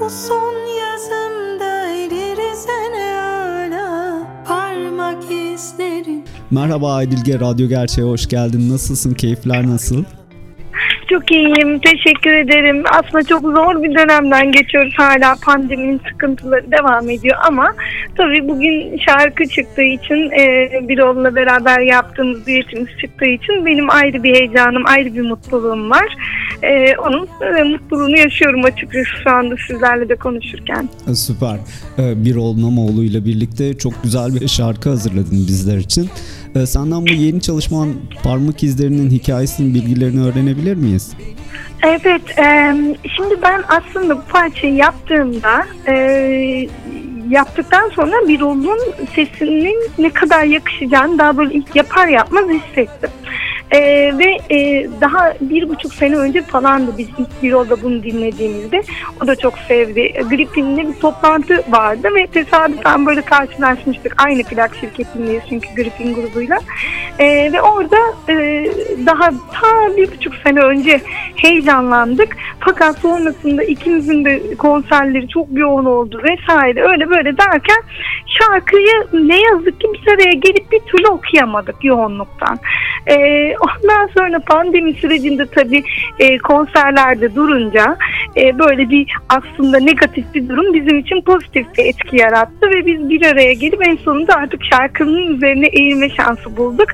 Bu son yazımda erir seni hala Parmak izlerin Merhaba Aydilge, Radyo Gerçeğe hoş geldin. Nasılsın? Keyifler nasıl? Çok iyiyim. Teşekkür ederim. Aslında çok zor bir dönemden geçiyoruz. Hala pandeminin sıkıntıları devam ediyor ama tabii bugün şarkı çıktığı için e, Birol'la beraber yaptığımız düetimiz çıktığı için benim ayrı bir heyecanım, ayrı bir mutluluğum var. E, onun e, mutluluğunu yaşıyorum açıkçası şu anda sizlerle de konuşurken. Ee, Süper. Ee, Birol Namoğlu ile birlikte çok güzel bir şarkı hazırladın bizler için. Ee, Senden bu yeni çalışman parmak izlerinin hikayesinin bilgilerini öğrenebilir miyiz? Evet, e, şimdi ben aslında bu parçayı yaptığımda e, yaptıktan sonra bir rolun sesinin ne kadar yakışacağını daha böyle ilk yapar yapmaz hissettim. E, ve e, daha bir buçuk sene önce falandı biz ilk bir rolda bunu dinlediğimizde. O da çok sevdi. Gripin'le bir toplantı vardı ve tesadüfen böyle karşılaşmıştık. Aynı plak şirketindeyiz çünkü Gripin grubuyla. E, ve orada e, daha ta bir buçuk sene önce heyecanlandık. Fakat sonrasında ikimizin de konserleri çok yoğun oldu vesaire. Öyle böyle derken şarkıyı ne yazık ki bir araya gelip bir türlü okuyamadık yoğunluktan. E, ondan sonra pandemi sürecinde tabii e, konserlerde durunca e, böyle bir aslında negatif bir durum bizim için pozitif bir etki yarattı ve biz bir araya gelip en sonunda artık şarkının üzerine eğilme şansı bulduk.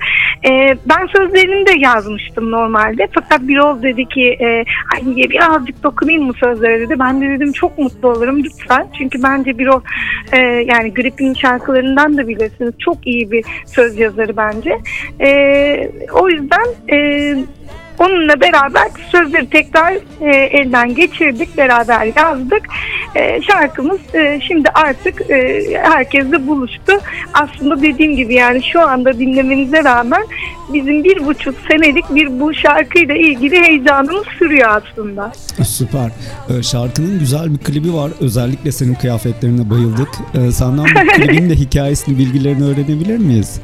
E, ben sözlerini de yazmıştım normalde fakat Birol dedi ki e, hani birazcık dokunayım mı sözlere dedi. Ben de dedim çok mutlu olurum lütfen. Çünkü bence Birol e, yani Grip'in şarkılarından da bilirsiniz çok iyi bir söz yazarı bence. E, o yüzden e, onunla beraber sözleri tekrar e, elden geçirdik, beraber yazdık. E, şarkımız e, şimdi artık e, herkesle buluştu. Aslında dediğim gibi yani şu anda dinlemenize rağmen bizim bir buçuk senelik bir bu şarkıyla ilgili heyecanımız sürüyor aslında. Süper. Ee, Şarkının güzel bir klibi var. Özellikle senin kıyafetlerine bayıldık. Ee, Senden bu klibin de hikayesini, bilgilerini öğrenebilir miyiz?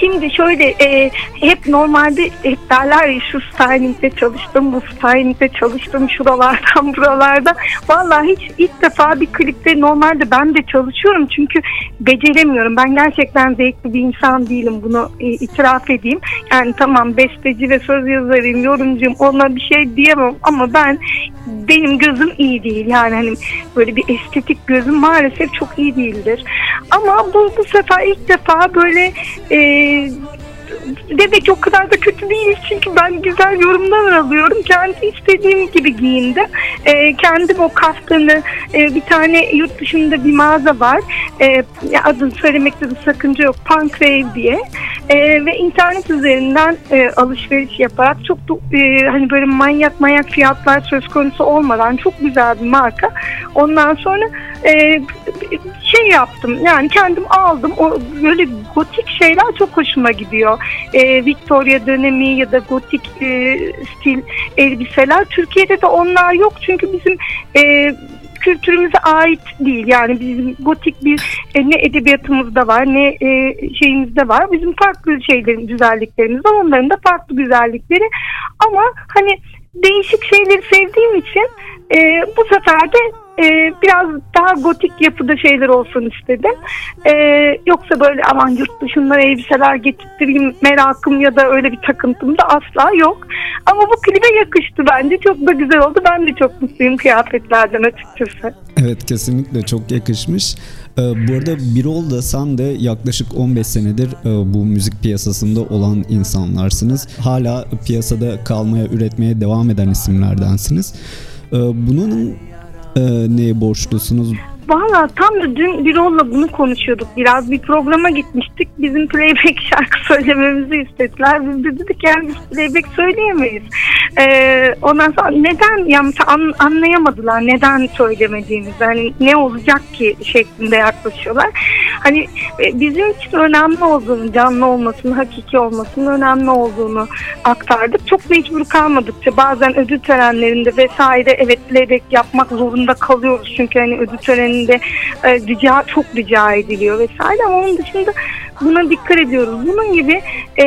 Şimdi şöyle e, hep normalde hep derler ya şu stylingde çalıştım, bu stylingde çalıştım şuralardan buralardan. Vallahi hiç ilk defa bir klipte normalde ben de çalışıyorum çünkü beceremiyorum. Ben gerçekten zevkli bir insan değilim bunu e, itiraf edeyim. Yani tamam besteci ve söz yazarıyım, yorumcuyum ona bir şey diyemem ama ben benim gözüm iyi değil. Yani hani böyle bir estetik gözüm maalesef çok iyi değildir. Ama bu bu sefer ilk defa böyle e, demek ki o kadar da kötü değil çünkü ben güzel yorumlar alıyorum. Kendi istediğim gibi giyindim. E, kendim o kaftanı e, bir tane yurt dışında bir mağaza var. E, adını söylemekte de sakınca yok. Pankrave diye. E, ve internet üzerinden e, alışveriş yaparak çok da, e, hani böyle manyak manyak fiyatlar söz konusu olmadan çok güzel bir marka. Ondan sonra e, şey yaptım yani kendim aldım. O böyle gotik şeyler çok hoşuma gidiyor. E, Victoria dönemi ya da gotik e, stil elbiseler. Türkiye'de de onlar yok çünkü bizim e, kültürümüze ait değil. Yani bizim gotik bir e, ne edebiyatımızda var ne e, şeyimizde var. Bizim farklı şeylerin güzelliklerimiz var. Onların da farklı güzellikleri. Ama hani değişik şeyleri sevdiğim için e, bu sefer de e, biraz daha gotik yapıda şeyler olsun istedim. E, yoksa böyle aman yurt dışından elbiseler getireyim merakım ya da öyle bir takıntım da asla yok. Ama bu klibe yakıştı bence. Çok da güzel oldu. Ben de çok mutluyum kıyafetlerden açıkçası. Evet kesinlikle çok yakışmış. Ee, bu arada Birol da sen de yaklaşık 15 senedir e, bu müzik piyasasında olan insanlarsınız. Hala piyasada kalmaya, üretmeye devam eden isimlerdensiniz. Ee, bunun e, neye borçlusunuz? Valla tam da dün Birol'la bunu konuşuyorduk biraz. Bir programa gitmiştik. Bizim playback şarkı söylememizi istediler. Biz de dedik yani biz playback söyleyemeyiz. Ee, ondan sonra neden yani an, anlayamadılar neden söylemediğimizi. Hani ne olacak ki şeklinde yaklaşıyorlar. Hani e, bizim için önemli olduğunu, canlı olmasının, hakiki olmasının önemli olduğunu aktardık. Çok mecbur kalmadıkça bazen ödül törenlerinde vesaire evet playback yapmak zorunda kalıyoruz. Çünkü hani ödül töreninde e, rica, çok rica ediliyor vesaire ama onun dışında buna dikkat ediyoruz. Bunun gibi e,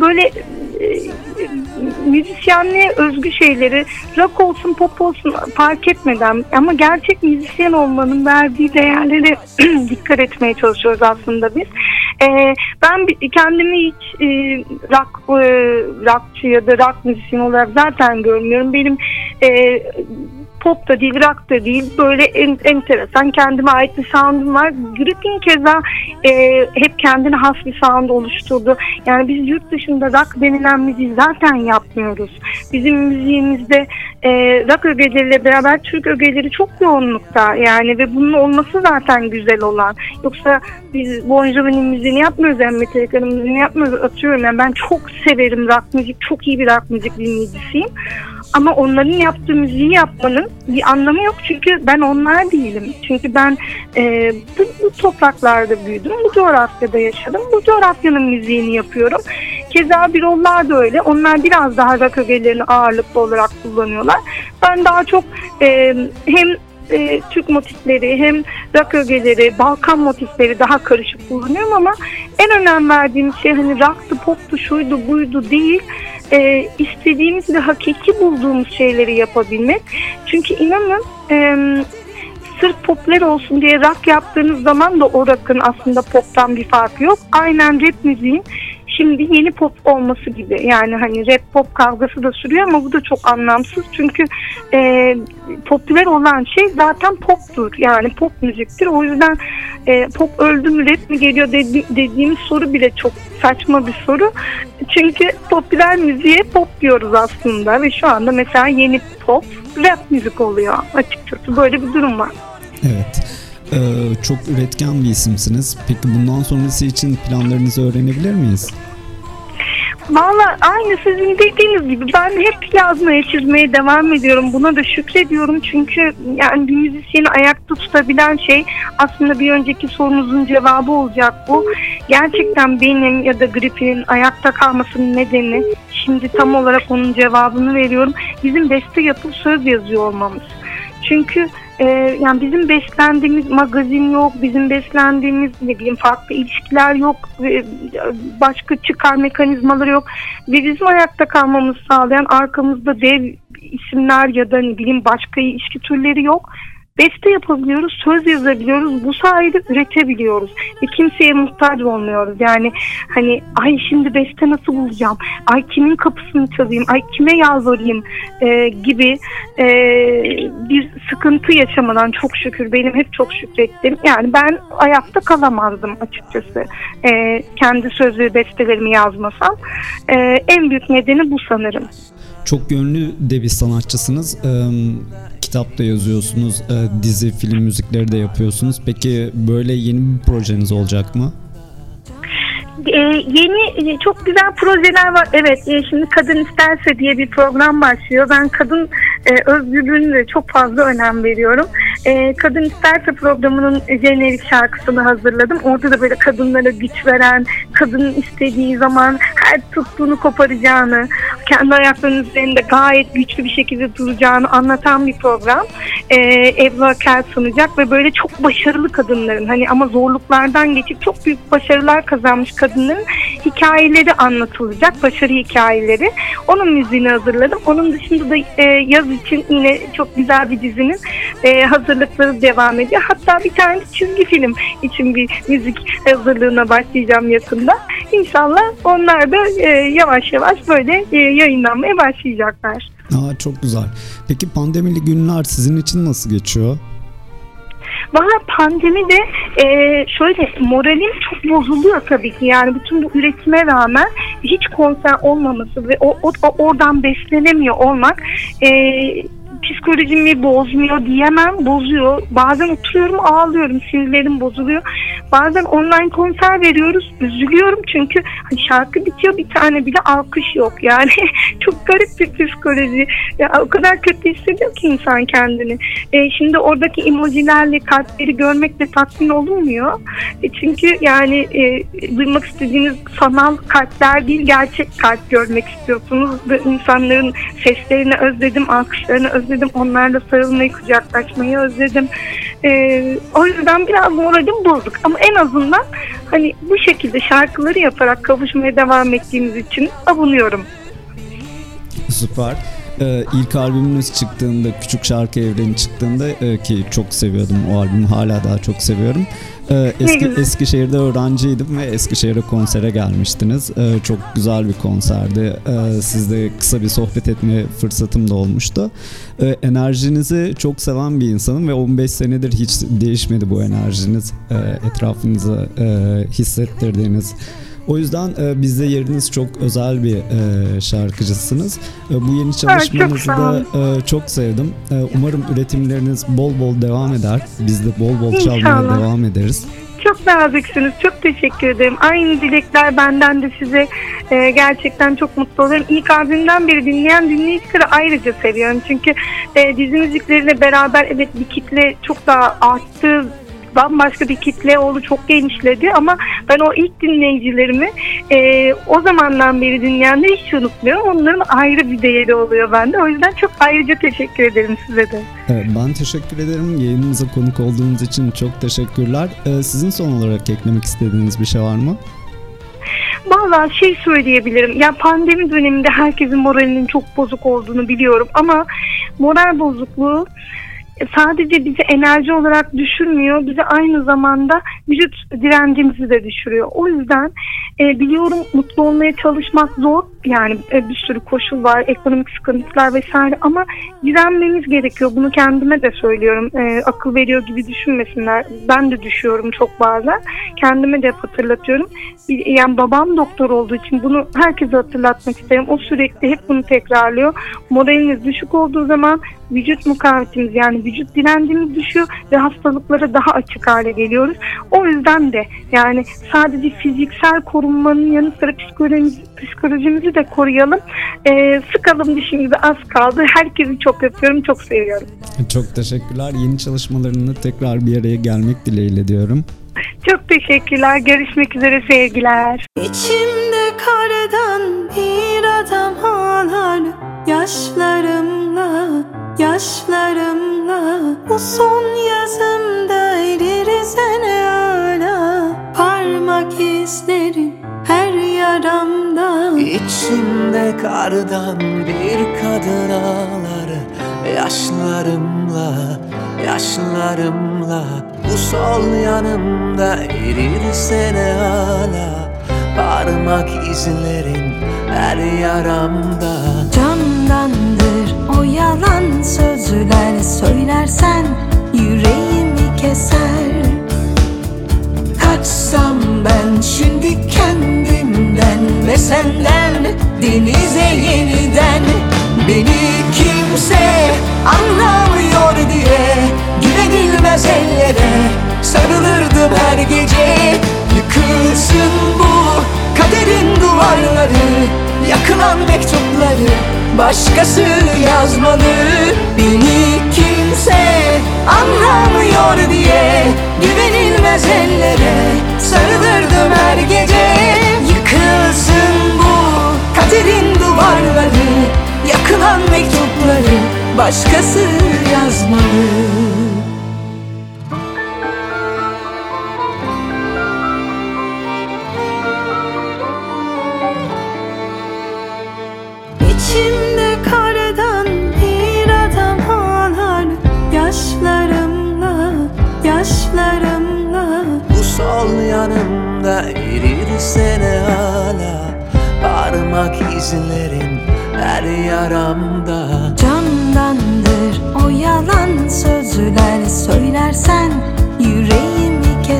böyle e, müzisyenliğe özgü şeyleri rock olsun pop olsun fark etmeden ama gerçek müzisyen olmanın verdiği değerlere dikkat etmeye çalışıyoruz aslında biz. E, ben kendimi hiç e, rock, e, rockçı ya da rock müzisyen olarak zaten görmüyorum. Benim e, pop da değil, rock da değil. Böyle en, enteresan kendime ait bir sound'um var. Gripin keza e, hep kendine has bir sound oluşturdu. Yani biz yurt dışında rock denilen müziği zaten yapmıyoruz. Bizim müziğimizde e, rock ögeleriyle beraber Türk ögeleri çok yoğunlukta yani ve bunun olması zaten güzel olan. Yoksa biz Bon Jovi'nin müziğini yapmıyoruz yani Metallica'nın müziğini yapmıyoruz. Atıyorum yani ben çok severim rock müzik. Çok iyi bir rock müzik dinleyicisiyim. Ama onların yaptığı müziği yapmanın bir anlamı yok çünkü ben onlar değilim. Çünkü ben e, bu, bu topraklarda büyüdüm, bu coğrafyada yaşadım, bu coğrafyanın müziğini yapıyorum. Keza Birollar da öyle. Onlar biraz daha rock ögelerini ağırlıklı olarak kullanıyorlar. Ben daha çok e, hem e, Türk motifleri hem rock ögeleri, Balkan motifleri daha karışık kullanıyorum ama en önem verdiğim şey hani rock'tı, pop'tu, şuydu, buydu değil e, istediğimiz ve hakiki bulduğumuz şeyleri yapabilmek. Çünkü inanın e, sırf popüler olsun diye rock yaptığınız zaman da o rock'ın aslında pop'tan bir farkı yok. Aynen rap müziğin şimdi yeni pop olması gibi. Yani hani rap pop kavgası da sürüyor ama bu da çok anlamsız. Çünkü e, popüler olan şey zaten poptur. Yani pop müziktir. O yüzden e, pop öldü mü rap mi geliyor dedi, dediğimiz soru bile çok saçma bir soru. Çünkü popüler müziğe pop diyoruz aslında ve şu anda mesela yeni pop rap müzik oluyor açıkçası. Böyle bir durum var. Evet. Ee, çok üretken bir isimsiniz. Peki bundan sonrası için planlarınızı öğrenebilir miyiz? Valla aynı sizin dediğiniz gibi ben hep yazmaya çizmeye devam ediyorum. Buna da şükrediyorum çünkü yani bir müzisyeni ayakta tutabilen şey aslında bir önceki sorunuzun cevabı olacak bu. Gerçekten benim ya da Grip'in ayakta kalmasının nedeni şimdi tam olarak onun cevabını veriyorum. Bizim beste yapıp söz yazıyor olmamız. Çünkü e, yani bizim beslendiğimiz magazin yok, bizim beslendiğimiz ne bileyim farklı ilişkiler yok, e, başka çıkar mekanizmaları yok ve bizim ayakta kalmamızı sağlayan arkamızda dev isimler ya da ne bileyim başka ilişki türleri yok. Beste yapabiliyoruz, söz yazabiliyoruz. Bu sayede üretebiliyoruz. Ve kimseye muhtaç olmuyoruz. Yani hani ay şimdi beste nasıl bulacağım? Ay kimin kapısını çalayım? Ay kime yalvarayım? e, gibi e, bir sıkıntı yaşamadan çok şükür benim hep çok şükrettim. Yani ben ayakta kalamazdım açıkçası. E, kendi söz ve bestelerimi yazmasam. E, en büyük nedeni bu sanırım. Çok yönlü de bir sanatçısınız. Ee, kitap da yazıyorsunuz, e, dizi, film müzikleri de yapıyorsunuz. Peki böyle yeni bir projeniz olacak mı? Ee, yeni e, çok güzel projeler var. Evet e, şimdi Kadın İsterse diye bir program başlıyor. Ben kadın e, özgürlüğüne de çok fazla önem veriyorum. E, kadın İsterse programının jenerik şarkısını hazırladım. Orada da böyle kadınlara güç veren, kadının istediği zaman her tuttuğunu koparacağını, kendi ayaklarının üzerinde gayet güçlü bir şekilde duracağını anlatan bir program. E, Ebru Akel sunacak ve böyle çok başarılı kadınların hani ama zorluklardan geçip çok büyük başarılar kazanmış kadınların hikayeleri anlatılacak. Başarı hikayeleri. Onun müziğini hazırladım. Onun dışında da e, yaz için yine çok güzel bir dizinin e, hazırlıkları devam ediyor. Hatta bir tane çizgi film için bir müzik hazırlığına başlayacağım yakında. İnşallah onlar da e, yavaş yavaş böyle e, yayınlanmaya başlayacaklar. Aa, çok güzel. Peki pandemili günler sizin için nasıl geçiyor? Valla pandemi de e, şöyle moralim çok bozuluyor tabii ki. Yani bütün bu üretime rağmen hiç konser olmaması ve o, o, oradan beslenemiyor olmak e, psikolojimi bozmuyor diyemem. Bozuyor. Bazen oturuyorum ağlıyorum. Sinirlerim bozuluyor. Bazen online konser veriyoruz. Üzülüyorum çünkü hani şarkı bitiyor bir tane bile alkış yok. Yani çok garip bir psikoloji. Ya, o kadar kötü hissediyor ki insan kendini. E, şimdi oradaki emojilerle kalpleri görmekle tatmin olunmuyor. E, çünkü yani e, duymak istediğiniz sanal kalpler değil gerçek kalp görmek istiyorsunuz. Ve insanların seslerini özledim, alkışlarını özledim. Onlarla sarılmayı, kucaklaşmayı özledim. E, o yüzden biraz moralim bozuk. Ama en azından hani bu şekilde şarkıları yaparak kavuşmaya devam ettiğimiz için avunuyorum. Süper. Ee, ilk albümünüz çıktığında, Küçük Şarkı Evreni çıktığında e, ki çok seviyordum o albümü hala daha çok seviyorum. Ee, eski. Eskişehir'de öğrenciydim ve Eskişehir'e konsere gelmiştiniz. Ee, çok güzel bir konserdi. Ee, sizle kısa bir sohbet etme fırsatım da olmuştu. Ee, enerjinizi çok seven bir insanım ve 15 senedir hiç değişmedi bu enerjiniz. Ee, etrafınıza e, hissettirdiğiniz. O yüzden e, bizde yeriniz çok özel bir e, şarkıcısınız. E, bu yeni çalışmanızı sağ da e, çok sevdim. E, umarım üretimleriniz bol bol devam eder. Biz de bol bol çalmaya İnşallah. devam ederiz. Çok naziksiniz. Çok teşekkür ederim. Aynı dilekler benden de size e, gerçekten çok mutlu olurum. İlk albümden beri dinleyen dinleyicileri ayrıca seviyorum. Çünkü e, dizi müzikleriyle beraber evet bir kitle çok daha arttı bambaşka bir kitle oldu çok genişledi ama ben o ilk dinleyicilerimi e, o zamandan beri dinleyenleri hiç unutmuyorum. Onların ayrı bir değeri oluyor bende. O yüzden çok ayrıca teşekkür ederim size de. Ben teşekkür ederim. Yayınımıza konuk olduğunuz için çok teşekkürler. E, sizin son olarak eklemek istediğiniz bir şey var mı? Valla şey söyleyebilirim. Ya pandemi döneminde herkesin moralinin çok bozuk olduğunu biliyorum ama moral bozukluğu sadece bizi enerji olarak düşürmüyor. Bizi aynı zamanda vücut direncimizi de düşürüyor. O yüzden e, biliyorum mutlu olmaya çalışmak zor. Yani e, bir sürü koşul var, ekonomik sıkıntılar vesaire ama direnmemiz gerekiyor. Bunu kendime de söylüyorum. E, akıl veriyor gibi düşünmesinler. Ben de düşüyorum çok bazen. Kendime de hatırlatıyorum. Bir- Yani babam doktor olduğu için bunu herkese hatırlatmak isterim. O sürekli hep bunu tekrarlıyor. Moraliniz düşük olduğu zaman vücut mukavemetimiz yani vücut direncimiz düşüyor ve hastalıklara daha açık hale geliyoruz. O yüzden de yani sadece fiziksel korunmanın yanı sıra psikolojimizi, psikolojimizi de koruyalım. Ee, sıkalım dişimizi az kaldı. Herkesi çok öpüyorum, çok seviyorum. Çok teşekkürler. Yeni çalışmalarını tekrar bir araya gelmek dileğiyle diyorum. Çok teşekkürler. Görüşmek üzere sevgiler. İçimde kardan bir adam ağlar Yaşlarımla, yaşlarımla Bu son kardan bir kadın ağlar Yaşlarımla, yaşlarımla. Bu sol yanımda erirse ne hala Parmak izlerin her yaramda. Candandır o yalan sözler Söylersen yüreğimi Denize yeniden Beni kimse anlamıyor diye Güvenilmez ellere sarılırdım her gece. Yıkılsın bu kaderin duvarları Yakılan mektupları başkası yazmalı. Beni kimse anlamıyor diye Güvenilmez ellere sarılırdım her gece kaderin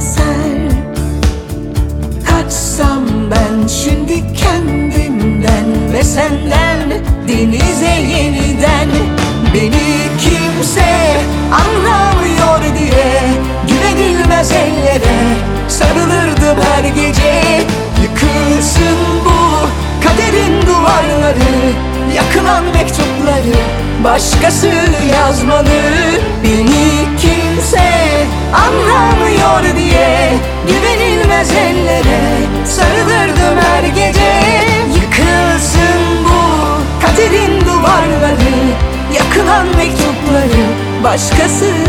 keser Kaçsam ben şimdi kendimden ve senden Denize yeniden. Beni kimse anlamıyor diye Güvenilmez ellere. Sarılırdım her gece Yıkılsın bu kaderin duvarları. Yakılan mektupları başkası yazmalı. Beni kimse anlamıyor diye Güvenilmez ellere sarılırdım her gece. Yıkılsın bu kaderin duvarları Yakılan mektupları başkası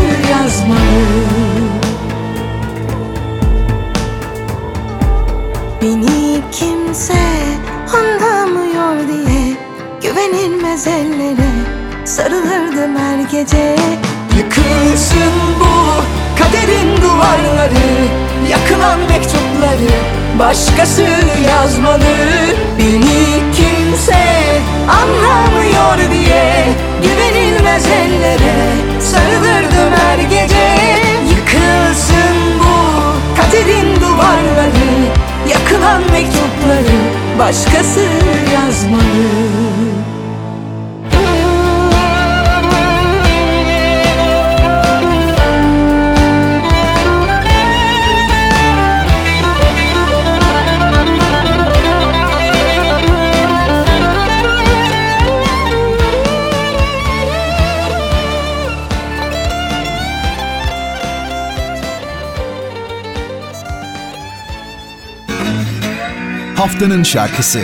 duvarları Yakılan mektupları başkası yazmalı Beni kimse anlamıyor diye Güvenilmez ellere sarılırdım her gece. Yıkılsın bu kaderin duvarları Haftanın şarkısı.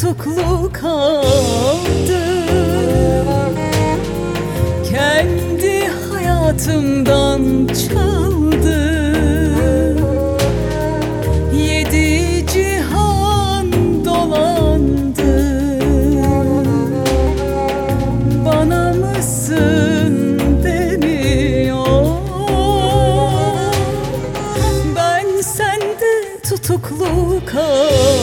Tutuklu kaldım. Kendi hayatımdan çaldım. Yedi cihan dolandım Bana mısın demiyor Ben sende tutuklu kaldım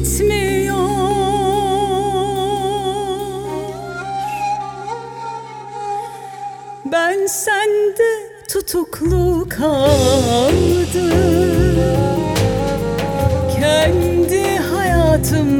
bitmiyor Ben sende tutuklu kaldım. Kendi hayatımdan